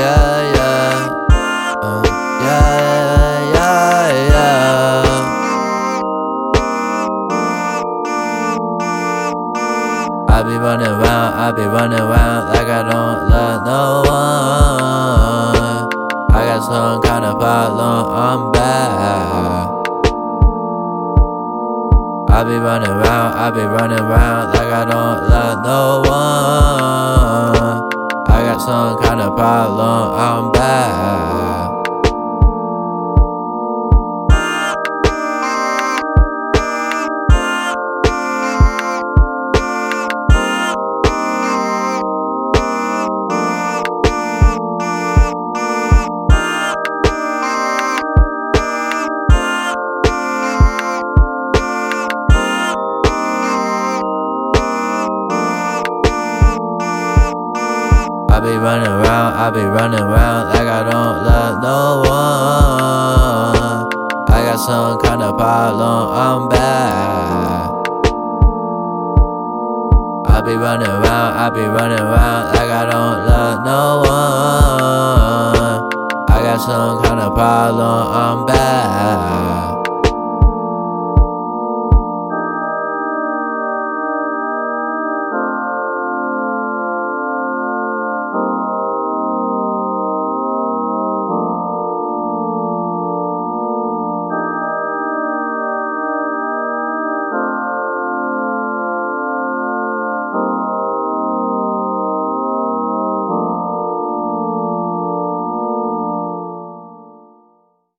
yeah, yeah. Oh, oh, yeah, yeah, yeah. I be running round, I be running round like I don't love no one. I got some kind of problem, I'm bad. I be running round, I be running round like I don't love no one. I be running around, I be running around like I don't love no one. I got some kind of problem, I'm bad. I be running around, I be running around like I don't love no one. I got some kind of problem, I'm bad.